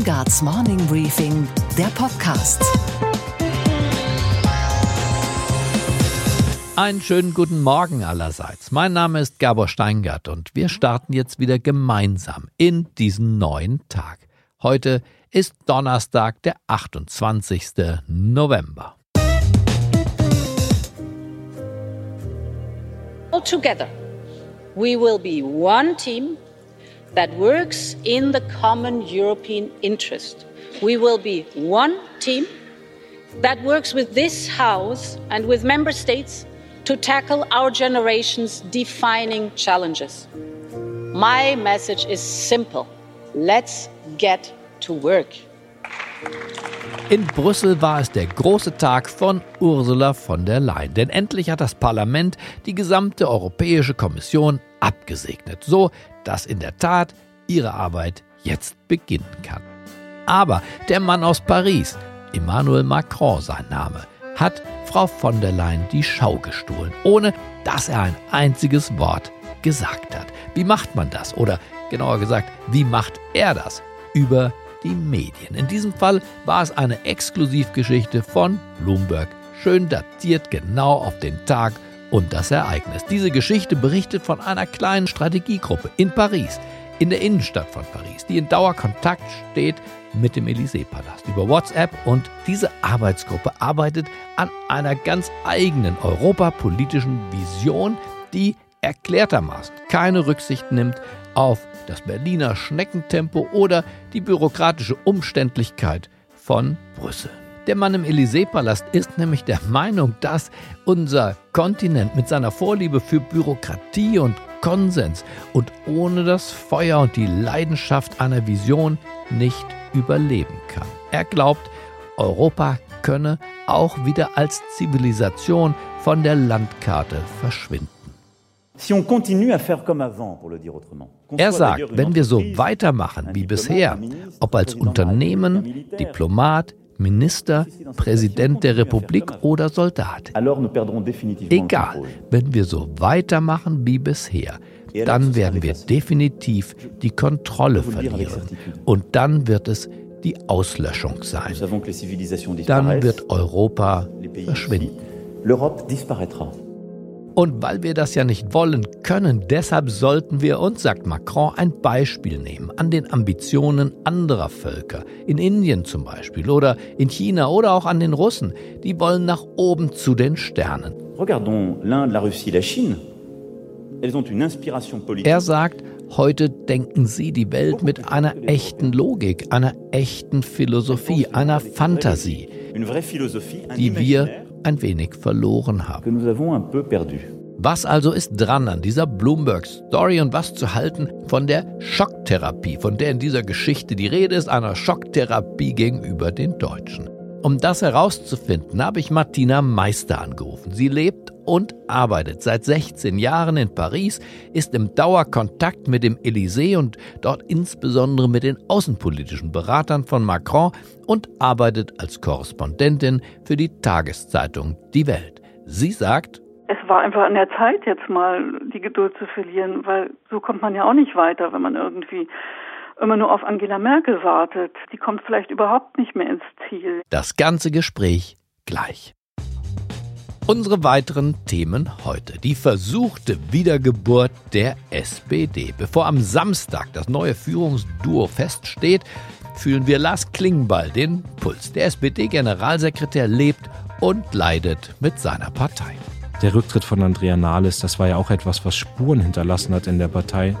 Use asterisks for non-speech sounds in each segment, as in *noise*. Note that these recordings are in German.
Steingarts Morning Briefing, der Podcast. Einen schönen guten Morgen allerseits. Mein Name ist Gabor Steingart und wir starten jetzt wieder gemeinsam in diesen neuen Tag. Heute ist Donnerstag, der 28. November. All together, we will be one team that works in the common European interest. We will be one team that works with this House and with member states to tackle our generation's defining challenges. My message is simple let's get to work. In Brüssel war es der große Tag von Ursula von der Leyen, denn endlich hat das Parlament die gesamte Europäische Kommission abgesegnet, so dass in der Tat ihre Arbeit jetzt beginnen kann. Aber der Mann aus Paris, Emmanuel Macron sein Name, hat Frau von der Leyen die Schau gestohlen, ohne dass er ein einziges Wort gesagt hat. Wie macht man das? Oder genauer gesagt, wie macht er das? Über die Medien. In diesem Fall war es eine Exklusivgeschichte von Bloomberg, schön datiert genau auf den Tag und das Ereignis. Diese Geschichte berichtet von einer kleinen Strategiegruppe in Paris, in der Innenstadt von Paris, die in Dauerkontakt steht mit dem Élysée-Palast über WhatsApp und diese Arbeitsgruppe arbeitet an einer ganz eigenen europapolitischen Vision, die erklärtermaßen keine Rücksicht nimmt auf das Berliner Schneckentempo oder die bürokratische Umständlichkeit von Brüssel. Der Mann im Élysée-Palast ist nämlich der Meinung, dass unser Kontinent mit seiner Vorliebe für Bürokratie und Konsens und ohne das Feuer und die Leidenschaft einer Vision nicht überleben kann. Er glaubt, Europa könne auch wieder als Zivilisation von der Landkarte verschwinden. Er sagt, wenn wir so weitermachen wie bisher, ob als Unternehmen, Diplomat, Minister, Präsident der Republik oder Soldat. Egal, wenn wir so weitermachen wie bisher, dann werden wir definitiv die Kontrolle verlieren. Und dann wird es die Auslöschung sein. Dann wird Europa verschwinden. Und weil wir das ja nicht wollen können, deshalb sollten wir uns, sagt Macron, ein Beispiel nehmen an den Ambitionen anderer Völker, in Indien zum Beispiel oder in China oder auch an den Russen. Die wollen nach oben zu den Sternen. Er sagt, heute denken sie die Welt mit einer echten Logik, einer echten Philosophie, einer Fantasie, die wir ein wenig verloren haben. Was also ist dran an dieser Bloomberg-Story und was zu halten von der Schocktherapie, von der in dieser Geschichte die Rede ist, einer Schocktherapie gegenüber den Deutschen? Um das herauszufinden, habe ich Martina Meister angerufen. Sie lebt und arbeitet seit 16 Jahren in Paris, ist im Dauerkontakt mit dem Élysée und dort insbesondere mit den außenpolitischen Beratern von Macron und arbeitet als Korrespondentin für die Tageszeitung Die Welt. Sie sagt, es war einfach an der Zeit, jetzt mal die Geduld zu verlieren, weil so kommt man ja auch nicht weiter, wenn man irgendwie immer nur auf Angela Merkel wartet. Die kommt vielleicht überhaupt nicht mehr ins Ziel. Das ganze Gespräch gleich. Unsere weiteren Themen heute. Die versuchte Wiedergeburt der SPD. Bevor am Samstag das neue Führungsduo feststeht, fühlen wir Lars Klingbeil den Puls. Der SPD-Generalsekretär lebt und leidet mit seiner Partei. Der Rücktritt von Andrea Nahles, das war ja auch etwas, was Spuren hinterlassen hat in der Partei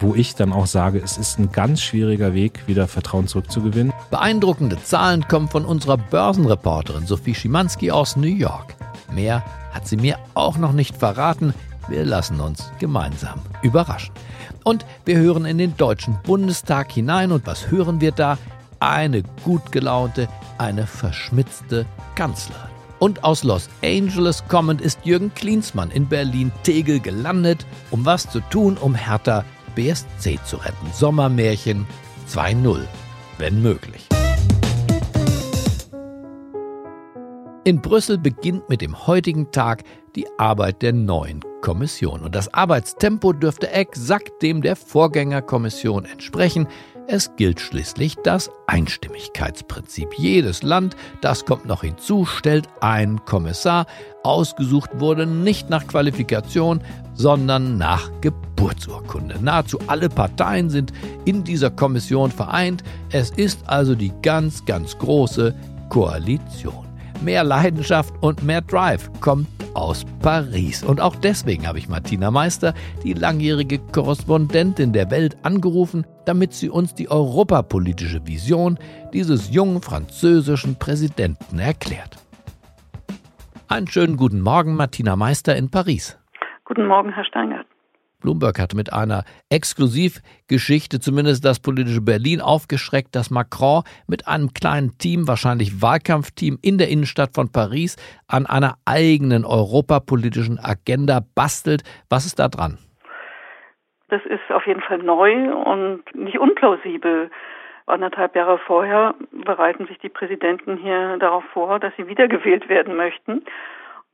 wo ich dann auch sage, es ist ein ganz schwieriger Weg, wieder Vertrauen zurückzugewinnen. Beeindruckende Zahlen kommen von unserer Börsenreporterin Sophie Schimanski aus New York. Mehr hat sie mir auch noch nicht verraten. Wir lassen uns gemeinsam überraschen. Und wir hören in den Deutschen Bundestag hinein. Und was hören wir da? Eine gut gelaunte, eine verschmitzte Kanzlerin. Und aus Los Angeles kommend ist Jürgen Klinsmann in Berlin-Tegel gelandet, um was zu tun, um Hertha BSC zu retten. Sommermärchen 2.0, wenn möglich. In Brüssel beginnt mit dem heutigen Tag die Arbeit der neuen Kommission. Und das Arbeitstempo dürfte exakt dem der Vorgängerkommission entsprechen. Es gilt schließlich das Einstimmigkeitsprinzip. Jedes Land, das kommt noch hinzu, stellt einen Kommissar. Ausgesucht wurde nicht nach Qualifikation, sondern nach Geburtsurkunde. Nahezu alle Parteien sind in dieser Kommission vereint. Es ist also die ganz, ganz große Koalition. Mehr Leidenschaft und mehr Drive kommt aus Paris. Und auch deswegen habe ich Martina Meister, die langjährige Korrespondentin der Welt, angerufen, damit sie uns die europapolitische Vision dieses jungen französischen Präsidenten erklärt. Einen schönen guten Morgen, Martina Meister in Paris. Guten Morgen, Herr Steingart. Bloomberg hat mit einer Exklusivgeschichte zumindest das politische Berlin aufgeschreckt, dass Macron mit einem kleinen Team, wahrscheinlich Wahlkampfteam in der Innenstadt von Paris an einer eigenen europapolitischen Agenda bastelt. Was ist da dran? Das ist auf jeden Fall neu und nicht unplausibel. Anderthalb Jahre vorher bereiten sich die Präsidenten hier darauf vor, dass sie wiedergewählt werden möchten.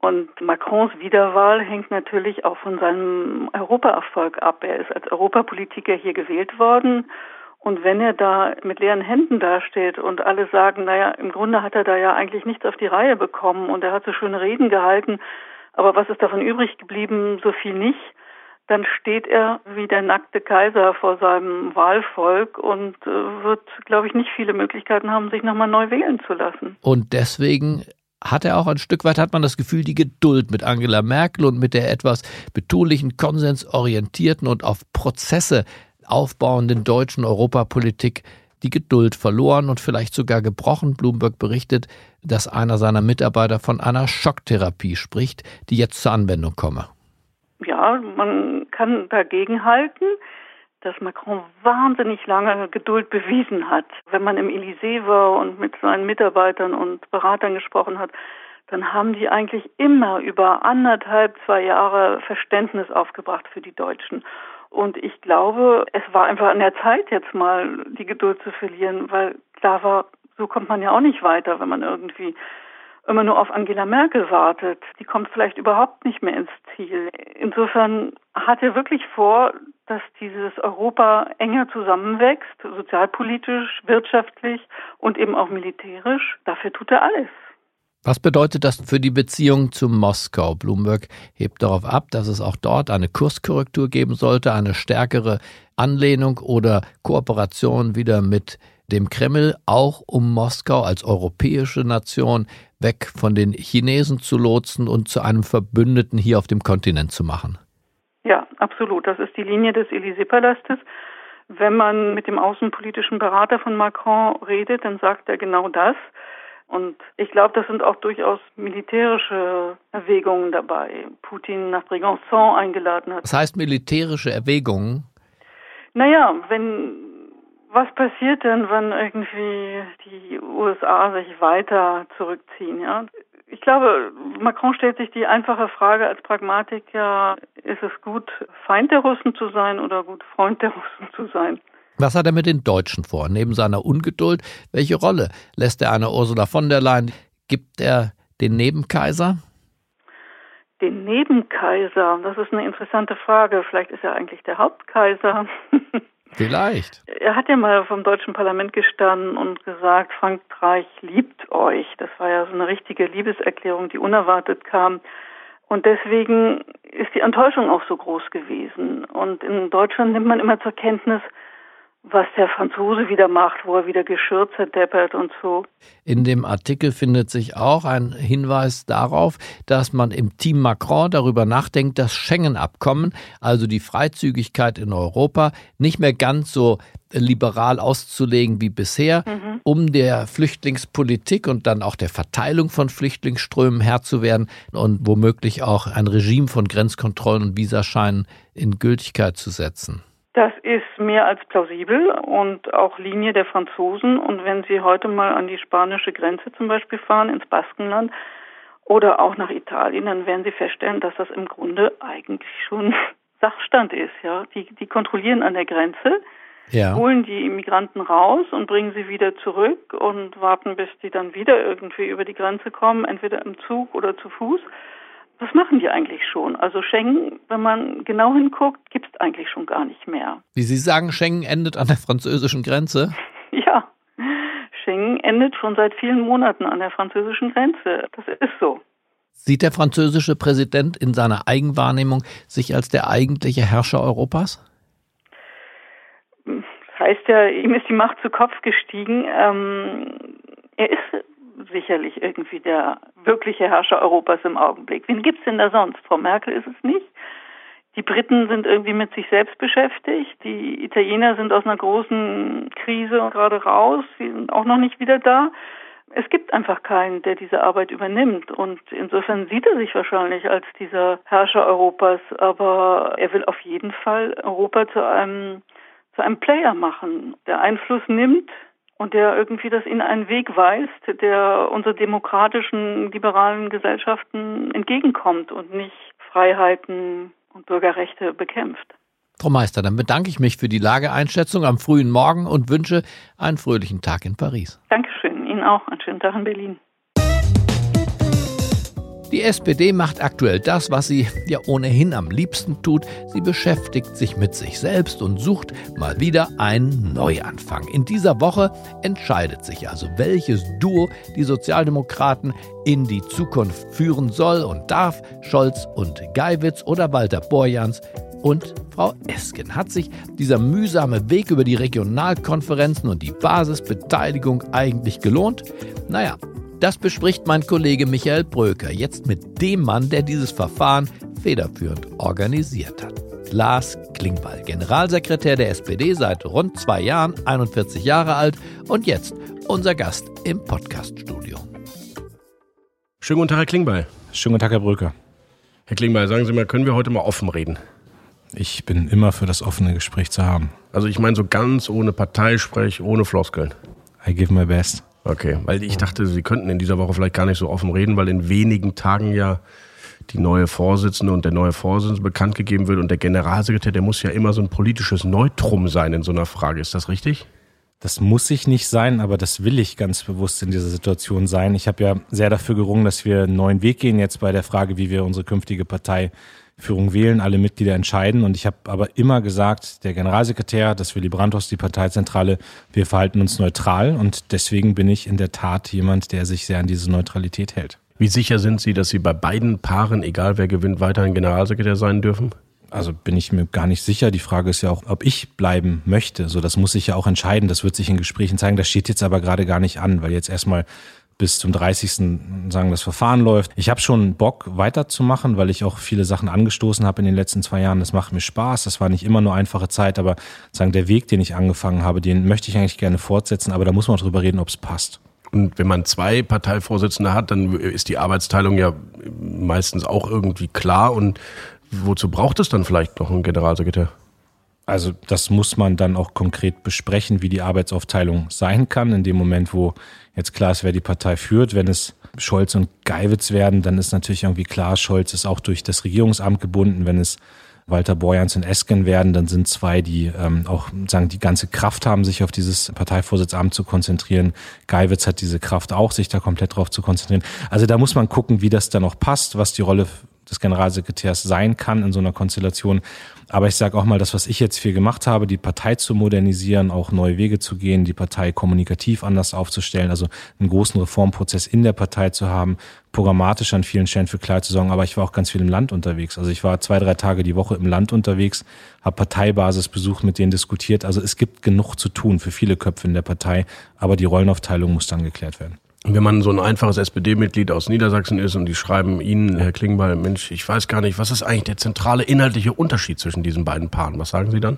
Und Macrons Wiederwahl hängt natürlich auch von seinem Europaerfolg ab. Er ist als Europapolitiker hier gewählt worden. Und wenn er da mit leeren Händen dasteht und alle sagen, naja, im Grunde hat er da ja eigentlich nichts auf die Reihe bekommen und er hat so schöne Reden gehalten, aber was ist davon übrig geblieben? So viel nicht. Dann steht er wie der nackte Kaiser vor seinem Wahlvolk und äh, wird, glaube ich, nicht viele Möglichkeiten haben, sich nochmal neu wählen zu lassen. Und deswegen hat er auch ein Stück weit, hat man das Gefühl, die Geduld mit Angela Merkel und mit der etwas betulichen, konsensorientierten und auf Prozesse aufbauenden deutschen Europapolitik die Geduld verloren und vielleicht sogar gebrochen. Bloomberg berichtet, dass einer seiner Mitarbeiter von einer Schocktherapie spricht, die jetzt zur Anwendung komme. Ja, man kann dagegen halten dass Macron wahnsinnig lange Geduld bewiesen hat. Wenn man im Élysée war und mit seinen Mitarbeitern und Beratern gesprochen hat, dann haben die eigentlich immer über anderthalb, zwei Jahre Verständnis aufgebracht für die Deutschen. Und ich glaube, es war einfach an der Zeit, jetzt mal die Geduld zu verlieren, weil klar war, so kommt man ja auch nicht weiter, wenn man irgendwie immer nur auf Angela Merkel wartet. Die kommt vielleicht überhaupt nicht mehr ins Ziel. Insofern hat er wirklich vor, dass dieses Europa enger zusammenwächst, sozialpolitisch, wirtschaftlich und eben auch militärisch. Dafür tut er alles. Was bedeutet das für die Beziehung zu Moskau? Bloomberg hebt darauf ab, dass es auch dort eine Kurskorrektur geben sollte, eine stärkere Anlehnung oder Kooperation wieder mit dem Kreml, auch um Moskau als europäische Nation weg von den Chinesen zu lotsen und zu einem Verbündeten hier auf dem Kontinent zu machen. Ja, absolut. Das ist die Linie des Élysée-Palastes. Wenn man mit dem außenpolitischen Berater von Macron redet, dann sagt er genau das. Und ich glaube, das sind auch durchaus militärische Erwägungen dabei. Putin nach Brégançon eingeladen hat. Das heißt militärische Erwägungen? Naja, wenn was passiert denn, wenn irgendwie die USA sich weiter zurückziehen? Ja? Ich glaube, Macron stellt sich die einfache Frage als Pragmatiker, ist es gut, Feind der Russen zu sein oder gut, Freund der Russen zu sein? Was hat er mit den Deutschen vor? Neben seiner Ungeduld, welche Rolle lässt er einer Ursula von der Leyen? Gibt er den Nebenkaiser? Den Nebenkaiser, das ist eine interessante Frage. Vielleicht ist er eigentlich der Hauptkaiser. *laughs* Vielleicht. Er hat ja mal vom deutschen Parlament gestanden und gesagt, Frankreich liebt euch. Das war ja so eine richtige Liebeserklärung, die unerwartet kam. Und deswegen ist die Enttäuschung auch so groß gewesen. Und in Deutschland nimmt man immer zur Kenntnis, was der Franzose wieder macht, wo er wieder Geschirr zerdeppert und so. In dem Artikel findet sich auch ein Hinweis darauf, dass man im Team Macron darüber nachdenkt, das Schengen-Abkommen, also die Freizügigkeit in Europa, nicht mehr ganz so liberal auszulegen wie bisher, mhm. um der Flüchtlingspolitik und dann auch der Verteilung von Flüchtlingsströmen Herr zu werden und womöglich auch ein Regime von Grenzkontrollen und Visascheinen in Gültigkeit zu setzen. Das ist mehr als plausibel und auch Linie der Franzosen. Und wenn Sie heute mal an die spanische Grenze zum Beispiel fahren, ins Baskenland oder auch nach Italien, dann werden Sie feststellen, dass das im Grunde eigentlich schon *laughs* Sachstand ist. Ja, die, die kontrollieren an der Grenze, ja. holen die Immigranten raus und bringen sie wieder zurück und warten, bis die dann wieder irgendwie über die Grenze kommen, entweder im Zug oder zu Fuß. Was machen die eigentlich schon? Also Schengen, wenn man genau hinguckt, gibt es eigentlich schon gar nicht mehr. Wie Sie sagen, Schengen endet an der französischen Grenze? *laughs* Ja, Schengen endet schon seit vielen Monaten an der französischen Grenze. Das ist so. Sieht der französische Präsident in seiner Eigenwahrnehmung sich als der eigentliche Herrscher Europas? Das heißt ja, ihm ist die Macht zu Kopf gestiegen. Ähm, er ist sicherlich irgendwie der wirkliche Herrscher Europas im Augenblick. Wen gibt's denn da sonst? Frau Merkel ist es nicht. Die Briten sind irgendwie mit sich selbst beschäftigt. Die Italiener sind aus einer großen Krise gerade raus. Sie sind auch noch nicht wieder da. Es gibt einfach keinen, der diese Arbeit übernimmt. Und insofern sieht er sich wahrscheinlich als dieser Herrscher Europas. Aber er will auf jeden Fall Europa zu einem, zu einem Player machen, der Einfluss nimmt und der irgendwie das in einen Weg weist, der unsere demokratischen, liberalen Gesellschaften entgegenkommt und nicht Freiheiten und Bürgerrechte bekämpft. Frau Meister, dann bedanke ich mich für die Lageeinschätzung am frühen Morgen und wünsche einen fröhlichen Tag in Paris. Dankeschön, Ihnen auch einen schönen Tag in Berlin. Die SPD macht aktuell das, was sie ja ohnehin am liebsten tut. Sie beschäftigt sich mit sich selbst und sucht mal wieder einen Neuanfang. In dieser Woche entscheidet sich also, welches Duo die Sozialdemokraten in die Zukunft führen soll und darf. Scholz und Geiwitz oder Walter Borjans und Frau Esken. Hat sich dieser mühsame Weg über die Regionalkonferenzen und die Basisbeteiligung eigentlich gelohnt? Naja, das bespricht mein Kollege Michael Bröker jetzt mit dem Mann, der dieses Verfahren federführend organisiert hat. Lars Klingbeil, Generalsekretär der SPD seit rund zwei Jahren, 41 Jahre alt und jetzt unser Gast im Podcaststudio. Schönen guten Tag, Herr Klingbeil. Schönen guten Tag, Herr Bröker. Herr Klingbeil, sagen Sie mal, können wir heute mal offen reden? Ich bin immer für das offene Gespräch zu haben. Also ich meine so ganz ohne Parteisprech, ohne Floskeln. I give my best. Okay, weil ich dachte, Sie könnten in dieser Woche vielleicht gar nicht so offen reden, weil in wenigen Tagen ja die neue Vorsitzende und der neue Vorsitzende bekannt gegeben wird und der Generalsekretär, der muss ja immer so ein politisches Neutrum sein in so einer Frage. Ist das richtig? Das muss ich nicht sein, aber das will ich ganz bewusst in dieser Situation sein. Ich habe ja sehr dafür gerungen, dass wir einen neuen Weg gehen jetzt bei der Frage, wie wir unsere künftige Partei Führung wählen, alle Mitglieder entscheiden. Und ich habe aber immer gesagt, der Generalsekretär, das Willy Brandthaus, die Parteizentrale, wir verhalten uns neutral. Und deswegen bin ich in der Tat jemand, der sich sehr an diese Neutralität hält. Wie sicher sind Sie, dass Sie bei beiden Paaren, egal wer gewinnt, weiterhin Generalsekretär sein dürfen? Also bin ich mir gar nicht sicher. Die Frage ist ja auch, ob ich bleiben möchte. So, das muss ich ja auch entscheiden. Das wird sich in Gesprächen zeigen. Das steht jetzt aber gerade gar nicht an, weil jetzt erstmal bis zum 30. sagen das Verfahren läuft. Ich habe schon Bock weiterzumachen, weil ich auch viele Sachen angestoßen habe in den letzten zwei Jahren. Das macht mir Spaß. Das war nicht immer nur einfache Zeit, aber sagen der Weg, den ich angefangen habe, den möchte ich eigentlich gerne fortsetzen. Aber da muss man drüber reden, ob es passt. Und wenn man zwei Parteivorsitzende hat, dann ist die Arbeitsteilung ja meistens auch irgendwie klar. Und wozu braucht es dann vielleicht noch einen Generalsekretär? Also das muss man dann auch konkret besprechen, wie die Arbeitsaufteilung sein kann. In dem Moment, wo jetzt klar ist, wer die Partei führt, wenn es Scholz und Geiwitz werden, dann ist natürlich irgendwie klar, Scholz ist auch durch das Regierungsamt gebunden. Wenn es Walter Borjans und Esken werden, dann sind zwei, die ähm, auch sagen, die ganze Kraft haben, sich auf dieses Parteivorsitzamt zu konzentrieren. Geiwitz hat diese Kraft auch, sich da komplett drauf zu konzentrieren. Also da muss man gucken, wie das dann auch passt, was die Rolle des Generalsekretärs sein kann in so einer Konstellation. Aber ich sage auch mal, das, was ich jetzt viel gemacht habe, die Partei zu modernisieren, auch neue Wege zu gehen, die Partei kommunikativ anders aufzustellen, also einen großen Reformprozess in der Partei zu haben, programmatisch an vielen Stellen für Klarheit zu sorgen. Aber ich war auch ganz viel im Land unterwegs. Also ich war zwei, drei Tage die Woche im Land unterwegs, habe Parteibasis besucht, mit denen diskutiert. Also es gibt genug zu tun für viele Köpfe in der Partei, aber die Rollenaufteilung muss dann geklärt werden. Wenn man so ein einfaches SPD-Mitglied aus Niedersachsen ist und die schreiben Ihnen, Herr Klingbeil, Mensch, ich weiß gar nicht, was ist eigentlich der zentrale inhaltliche Unterschied zwischen diesen beiden Paaren? Was sagen Sie dann?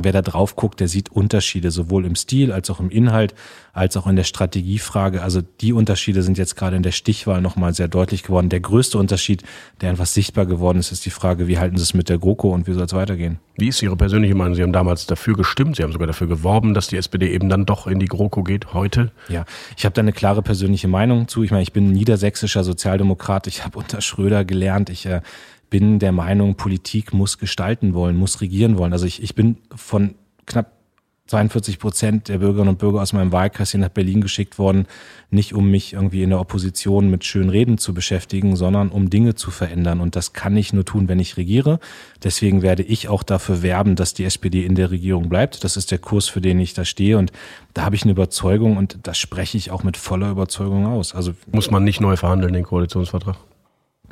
Wer da drauf guckt, der sieht Unterschiede, sowohl im Stil als auch im Inhalt, als auch in der Strategiefrage. Also die Unterschiede sind jetzt gerade in der Stichwahl nochmal sehr deutlich geworden. Der größte Unterschied, der einfach sichtbar geworden ist, ist die Frage, wie halten Sie es mit der GroKo und wie soll es weitergehen? Wie ist Ihre persönliche Meinung? Sie haben damals dafür gestimmt, Sie haben sogar dafür geworben, dass die SPD eben dann doch in die GroKo geht, heute? Ja, ich habe da eine klare persönliche Meinung zu. Ich meine, ich bin niedersächsischer Sozialdemokrat, ich habe unter Schröder gelernt, ich äh, bin der Meinung, Politik muss gestalten wollen, muss regieren wollen. Also ich, ich bin von knapp 42 Prozent der Bürgerinnen und Bürger aus meinem Wahlkreis hier nach Berlin geschickt worden, nicht um mich irgendwie in der Opposition mit schönen Reden zu beschäftigen, sondern um Dinge zu verändern. Und das kann ich nur tun, wenn ich regiere. Deswegen werde ich auch dafür werben, dass die SPD in der Regierung bleibt. Das ist der Kurs, für den ich da stehe. Und da habe ich eine Überzeugung und das spreche ich auch mit voller Überzeugung aus. Also muss man nicht neu verhandeln, den Koalitionsvertrag?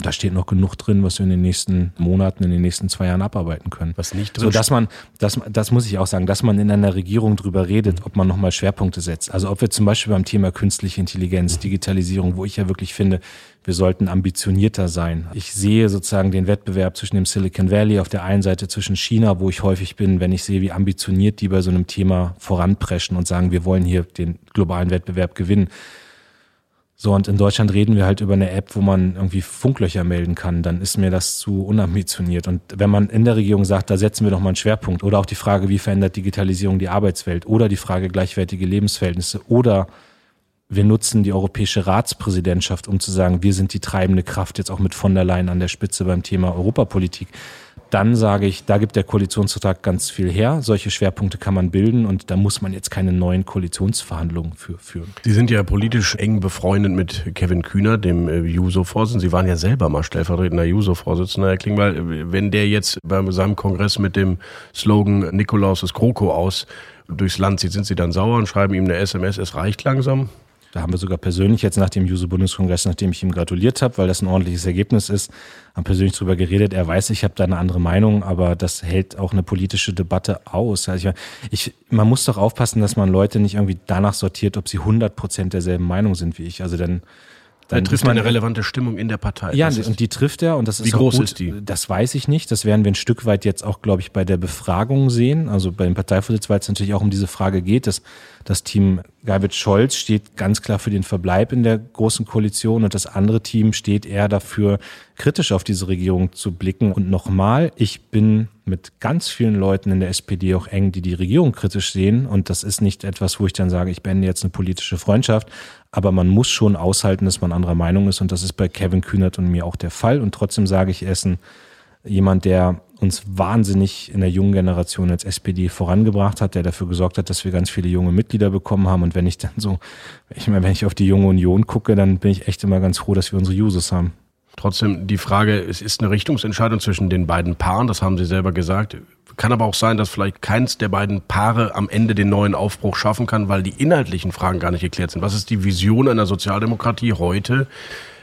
Da steht noch genug drin, was wir in den nächsten Monaten, in den nächsten zwei Jahren abarbeiten können. Was nicht drin so, dass man, das, das muss ich auch sagen, dass man in einer Regierung drüber redet, ob man nochmal Schwerpunkte setzt. Also ob wir zum Beispiel beim Thema künstliche Intelligenz, Digitalisierung, wo ich ja wirklich finde, wir sollten ambitionierter sein. Ich sehe sozusagen den Wettbewerb zwischen dem Silicon Valley auf der einen Seite zwischen China, wo ich häufig bin, wenn ich sehe, wie ambitioniert die bei so einem Thema voranpreschen und sagen, wir wollen hier den globalen Wettbewerb gewinnen so, und in Deutschland reden wir halt über eine App, wo man irgendwie Funklöcher melden kann. Dann ist mir das zu unambitioniert. Und wenn man in der Regierung sagt, da setzen wir doch mal einen Schwerpunkt. Oder auch die Frage, wie verändert Digitalisierung die Arbeitswelt? Oder die Frage gleichwertige Lebensverhältnisse? Oder wir nutzen die europäische Ratspräsidentschaft, um zu sagen, wir sind die treibende Kraft jetzt auch mit von der Leyen an der Spitze beim Thema Europapolitik dann sage ich, da gibt der Koalitionsvertrag ganz viel her. Solche Schwerpunkte kann man bilden und da muss man jetzt keine neuen Koalitionsverhandlungen für führen. Sie sind ja politisch eng befreundet mit Kevin Kühner, dem äh, Juso-Vorsitzenden. Sie waren ja selber mal stellvertretender Juso-Vorsitzender. Herr Klingbeil, wenn der jetzt bei seinem Kongress mit dem Slogan Nikolaus ist Kroko aus durchs Land zieht, sind Sie dann sauer und schreiben ihm eine SMS, es reicht langsam? Da haben wir sogar persönlich jetzt nach dem Juso-Bundeskongress, nachdem ich ihm gratuliert habe, weil das ein ordentliches Ergebnis ist, haben persönlich darüber geredet. Er weiß, ich habe da eine andere Meinung, aber das hält auch eine politische Debatte aus. Also ich, ich, man muss doch aufpassen, dass man Leute nicht irgendwie danach sortiert, ob sie 100 Prozent derselben Meinung sind wie ich. Also dann dann trifft man eine relevante Stimmung in der Partei. Ja, und die trifft er und das ist Wie groß gut. ist die? Das weiß ich nicht. Das werden wir ein Stück weit jetzt auch, glaube ich, bei der Befragung sehen. Also beim Parteivorsitz, weil es natürlich auch um diese Frage geht. dass das Team Gabitz-Scholz steht ganz klar für den Verbleib in der großen Koalition und das andere Team steht eher dafür, kritisch auf diese Regierung zu blicken. Und nochmal, ich bin mit ganz vielen Leuten in der SPD auch eng, die die Regierung kritisch sehen. Und das ist nicht etwas, wo ich dann sage, ich beende jetzt eine politische Freundschaft. Aber man muss schon aushalten, dass man anderer Meinung ist. Und das ist bei Kevin Kühnert und mir auch der Fall. Und trotzdem sage ich, ist ein, jemand, der uns wahnsinnig in der jungen Generation als SPD vorangebracht hat, der dafür gesorgt hat, dass wir ganz viele junge Mitglieder bekommen haben. Und wenn ich dann so, ich meine, wenn ich auf die junge Union gucke, dann bin ich echt immer ganz froh, dass wir unsere Users haben. Trotzdem die Frage, es ist eine Richtungsentscheidung zwischen den beiden Paaren, das haben Sie selber gesagt. Kann aber auch sein, dass vielleicht keins der beiden Paare am Ende den neuen Aufbruch schaffen kann, weil die inhaltlichen Fragen gar nicht geklärt sind. Was ist die Vision einer Sozialdemokratie heute?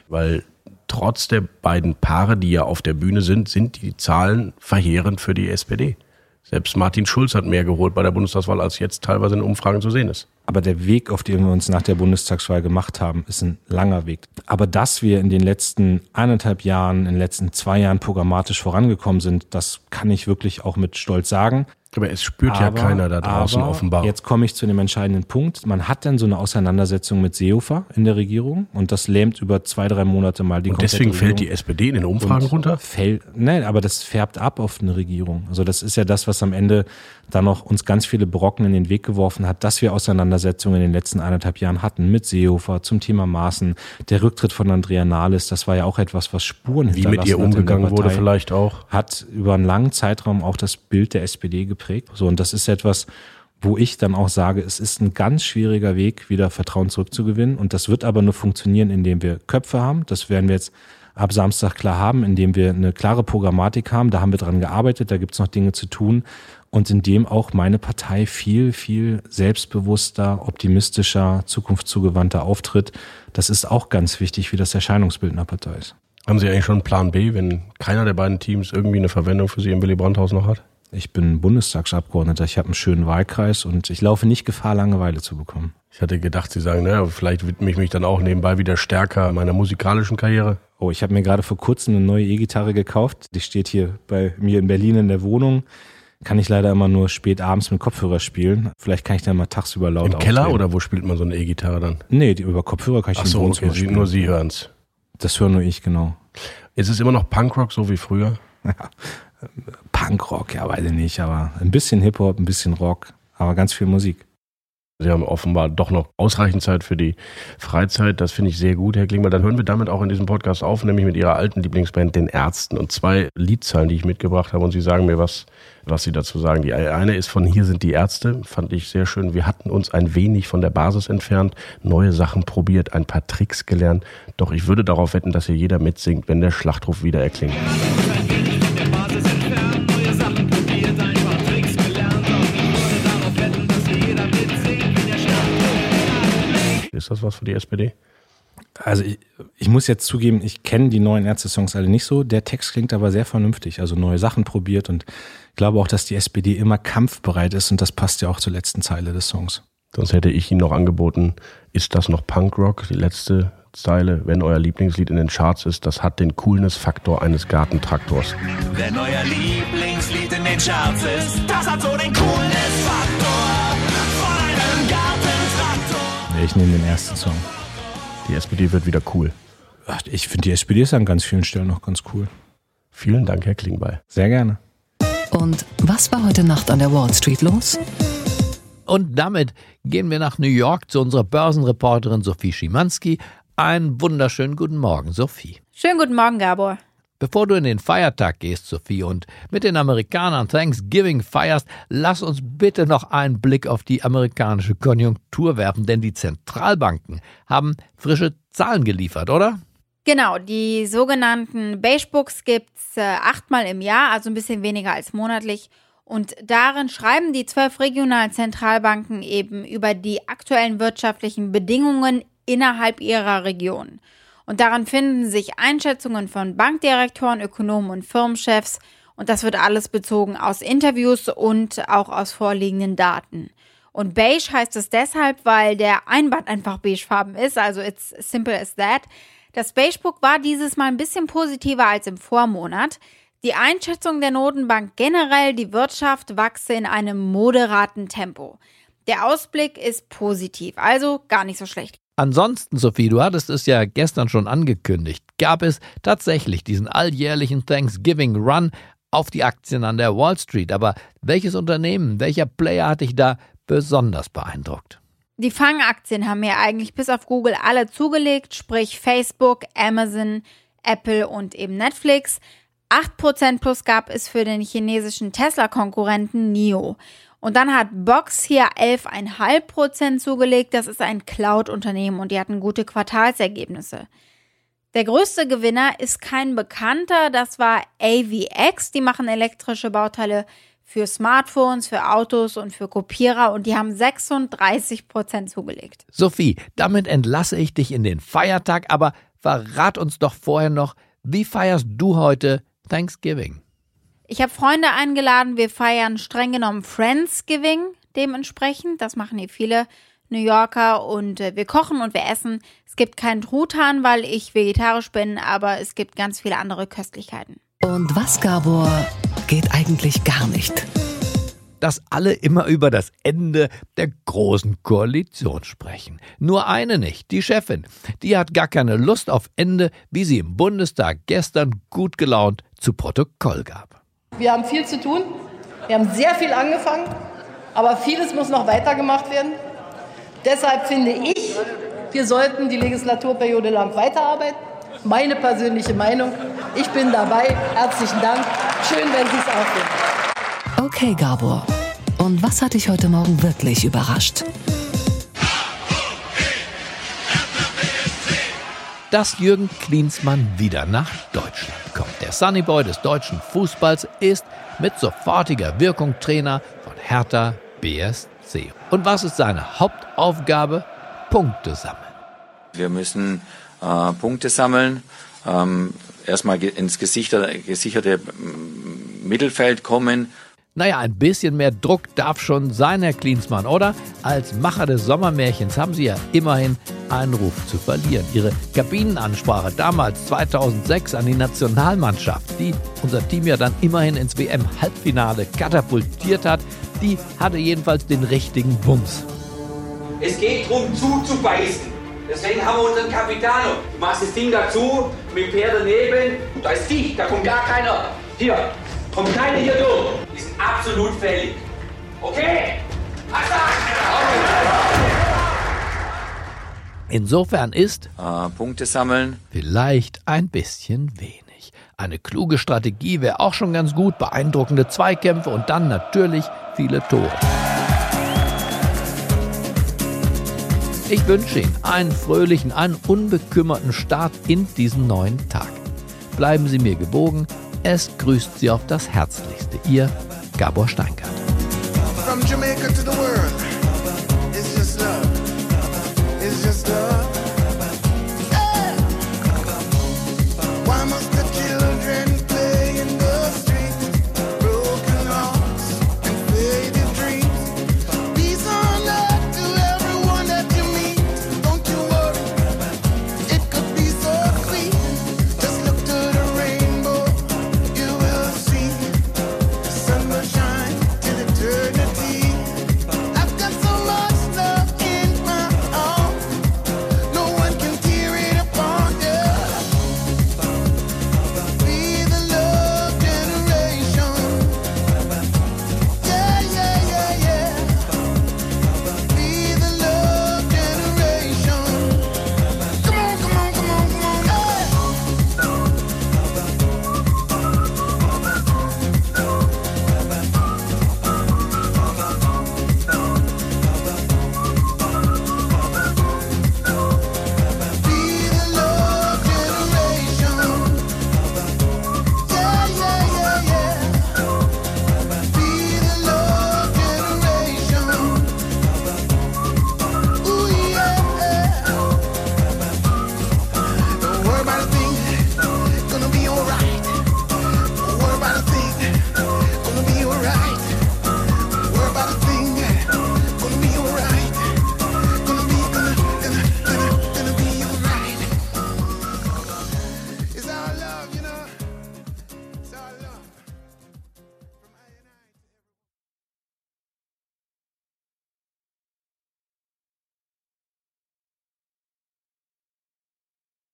Weil trotz der beiden Paare, die ja auf der Bühne sind, sind die Zahlen verheerend für die SPD. Selbst Martin Schulz hat mehr geholt bei der Bundestagswahl, als jetzt teilweise in Umfragen zu sehen ist. Aber der Weg, auf den wir uns nach der Bundestagswahl gemacht haben, ist ein langer Weg. Aber dass wir in den letzten eineinhalb Jahren, in den letzten zwei Jahren programmatisch vorangekommen sind, das kann ich wirklich auch mit Stolz sagen. Aber es spürt aber, ja keiner da draußen offenbar. Jetzt komme ich zu dem entscheidenden Punkt. Man hat dann so eine Auseinandersetzung mit Seehofer in der Regierung und das lähmt über zwei, drei Monate mal die Und deswegen Regierung. fällt die SPD in den Umfragen runter? Fällt, nein, aber das färbt ab auf eine Regierung. Also das ist ja das, was am Ende dann noch uns ganz viele Brocken in den Weg geworfen hat, dass wir Auseinandersetzungen in den letzten eineinhalb Jahren hatten mit Seehofer zum Thema Maßen. Der Rücktritt von Andrea Nahles, das war ja auch etwas, was Spuren Wie mit ihr umgegangen wurde vielleicht auch. Hat über einen langen Zeitraum auch das Bild der SPD geprägt. So, und das ist etwas, wo ich dann auch sage, es ist ein ganz schwieriger Weg, wieder Vertrauen zurückzugewinnen. Und das wird aber nur funktionieren, indem wir Köpfe haben. Das werden wir jetzt ab Samstag klar haben, indem wir eine klare Programmatik haben. Da haben wir dran gearbeitet, da gibt es noch Dinge zu tun. Und indem auch meine Partei viel, viel selbstbewusster, optimistischer, zukunftszugewandter auftritt. Das ist auch ganz wichtig, wie das Erscheinungsbild einer Partei ist. Haben Sie eigentlich schon einen Plan B, wenn keiner der beiden Teams irgendwie eine Verwendung für Sie im Willy Brandt-Haus noch hat? Ich bin Bundestagsabgeordneter, ich habe einen schönen Wahlkreis und ich laufe nicht Gefahr, Langeweile zu bekommen. Ich hatte gedacht, Sie sagen, naja, vielleicht widme ich mich dann auch nebenbei wieder stärker meiner musikalischen Karriere. Oh, ich habe mir gerade vor kurzem eine neue E-Gitarre gekauft. Die steht hier bei mir in Berlin in der Wohnung. Kann ich leider immer nur spät abends mit Kopfhörer spielen. Vielleicht kann ich dann mal tagsüber laut Im Keller oder wo spielt man so eine E-Gitarre dann? Nee, die, über Kopfhörer kann ich Ach so, okay, Sie, nur Sie hören's. Das höre nur ich, genau. Ist es immer noch Punkrock, so wie früher? *laughs* Punkrock, ja, weiß ich nicht, aber ein bisschen Hip-Hop, ein bisschen Rock, aber ganz viel Musik. Sie haben offenbar doch noch ausreichend Zeit für die Freizeit. Das finde ich sehr gut, Herr Klingbeil. Dann hören wir damit auch in diesem Podcast auf, nämlich mit Ihrer alten Lieblingsband, den Ärzten. Und zwei Liedzeilen, die ich mitgebracht habe. Und Sie sagen mir, was, was Sie dazu sagen. Die eine ist von Hier sind die Ärzte. Fand ich sehr schön. Wir hatten uns ein wenig von der Basis entfernt, neue Sachen probiert, ein paar Tricks gelernt. Doch ich würde darauf wetten, dass hier jeder mitsingt, wenn der Schlachtruf wieder erklingt. Ist das was für die SPD? Also ich, ich muss jetzt zugeben, ich kenne die neuen Ärzte-Songs alle nicht so. Der Text klingt aber sehr vernünftig, also neue Sachen probiert und ich glaube auch, dass die SPD immer kampfbereit ist und das passt ja auch zur letzten Zeile des Songs. Sonst hätte ich Ihnen noch angeboten, ist das noch Punkrock, die letzte Zeile, wenn euer Lieblingslied in den Charts ist, das hat den Coolness-Faktor eines Gartentraktors. Wenn euer Lieblingslied in den Charts ist, das hat so den Coolness-Faktor Ich nehme den ersten Song. Die SPD wird wieder cool. Ach, Ich finde, die SPD ist an ganz vielen Stellen noch ganz cool. Vielen Dank, Herr Klingbeil. Sehr gerne. Und was war heute Nacht an der Wall Street los? Und damit gehen wir nach New York zu unserer Börsenreporterin Sophie Schimanski. Einen wunderschönen guten Morgen, Sophie. Schönen guten Morgen, Gabor. Bevor du in den Feiertag gehst, Sophie, und mit den Amerikanern Thanksgiving feierst, lass uns bitte noch einen Blick auf die amerikanische Konjunktur werfen, denn die Zentralbanken haben frische Zahlen geliefert, oder? Genau, die sogenannten Beige Books gibt's äh, achtmal im Jahr, also ein bisschen weniger als monatlich. Und darin schreiben die zwölf regionalen Zentralbanken eben über die aktuellen wirtschaftlichen Bedingungen innerhalb ihrer Region. Und daran finden sich Einschätzungen von Bankdirektoren, Ökonomen und Firmenchefs. Und das wird alles bezogen aus Interviews und auch aus vorliegenden Daten. Und beige heißt es deshalb, weil der Einband einfach beigefarben ist, also it's simple as that. Das Beige Book war dieses Mal ein bisschen positiver als im Vormonat. Die Einschätzung der Notenbank generell, die Wirtschaft wachse in einem moderaten Tempo. Der Ausblick ist positiv, also gar nicht so schlecht. Ansonsten, Sophie, du hattest es ja gestern schon angekündigt, gab es tatsächlich diesen alljährlichen Thanksgiving Run auf die Aktien an der Wall Street. Aber welches Unternehmen, welcher Player hat dich da besonders beeindruckt? Die Fangaktien haben mir eigentlich bis auf Google alle zugelegt, sprich Facebook, Amazon, Apple und eben Netflix. 8% plus gab es für den chinesischen Tesla-Konkurrenten NIO. Und dann hat Box hier 11,5% zugelegt. Das ist ein Cloud-Unternehmen und die hatten gute Quartalsergebnisse. Der größte Gewinner ist kein Bekannter, das war AVX. Die machen elektrische Bauteile für Smartphones, für Autos und für Kopierer und die haben 36% zugelegt. Sophie, damit entlasse ich dich in den Feiertag, aber verrat uns doch vorher noch, wie feierst du heute Thanksgiving? Ich habe Freunde eingeladen, wir feiern streng genommen Friendsgiving dementsprechend. Das machen hier viele New Yorker und äh, wir kochen und wir essen. Es gibt keinen Truthahn, weil ich vegetarisch bin, aber es gibt ganz viele andere Köstlichkeiten. Und was, Gabor, geht eigentlich gar nicht? dass alle immer über das Ende der großen Koalition sprechen. Nur eine nicht, die Chefin. Die hat gar keine Lust auf Ende, wie sie im Bundestag gestern gut gelaunt zu Protokoll gab. Wir haben viel zu tun. Wir haben sehr viel angefangen, aber vieles muss noch weitergemacht werden. Deshalb finde ich, wir sollten die Legislaturperiode lang weiterarbeiten. Meine persönliche Meinung. Ich bin dabei. Herzlichen Dank. Schön, wenn Sie es auch finden. Okay, Gabor. Und was hat dich heute Morgen wirklich überrascht? dass Jürgen Klinsmann wieder nach Deutschland. Der Sunnyboy des deutschen Fußballs ist mit sofortiger Wirkung Trainer von Hertha BSC. Und was ist seine Hauptaufgabe? Punkte sammeln. Wir müssen äh, Punkte sammeln, ähm, erstmal ins gesicherte, gesicherte mm, Mittelfeld kommen. Naja, ein bisschen mehr Druck darf schon sein, Herr Klinsmann, oder? Als Macher des Sommermärchens haben Sie ja immerhin einen Ruf zu verlieren. Ihre Kabinenansprache damals 2006 an die Nationalmannschaft, die unser Team ja dann immerhin ins WM-Halbfinale katapultiert hat, die hatte jedenfalls den richtigen Bums. Es geht darum, zuzubeißen. Deswegen haben wir unseren Capitano. Du machst das Ding dazu, mit Peer daneben. Da ist dicht, da kommt gar keiner. Hier, kommt keiner hier durch. Die sind absolut fällig. Okay? Hassan! Insofern ist äh, Punkte sammeln vielleicht ein bisschen wenig. Eine kluge Strategie wäre auch schon ganz gut, beeindruckende Zweikämpfe und dann natürlich viele Tore. Ich wünsche Ihnen einen fröhlichen, einen unbekümmerten Start in diesen neuen Tag. Bleiben Sie mir gewogen. Es grüßt Sie auf das Herzlichste. Ihr Gabor Steingart.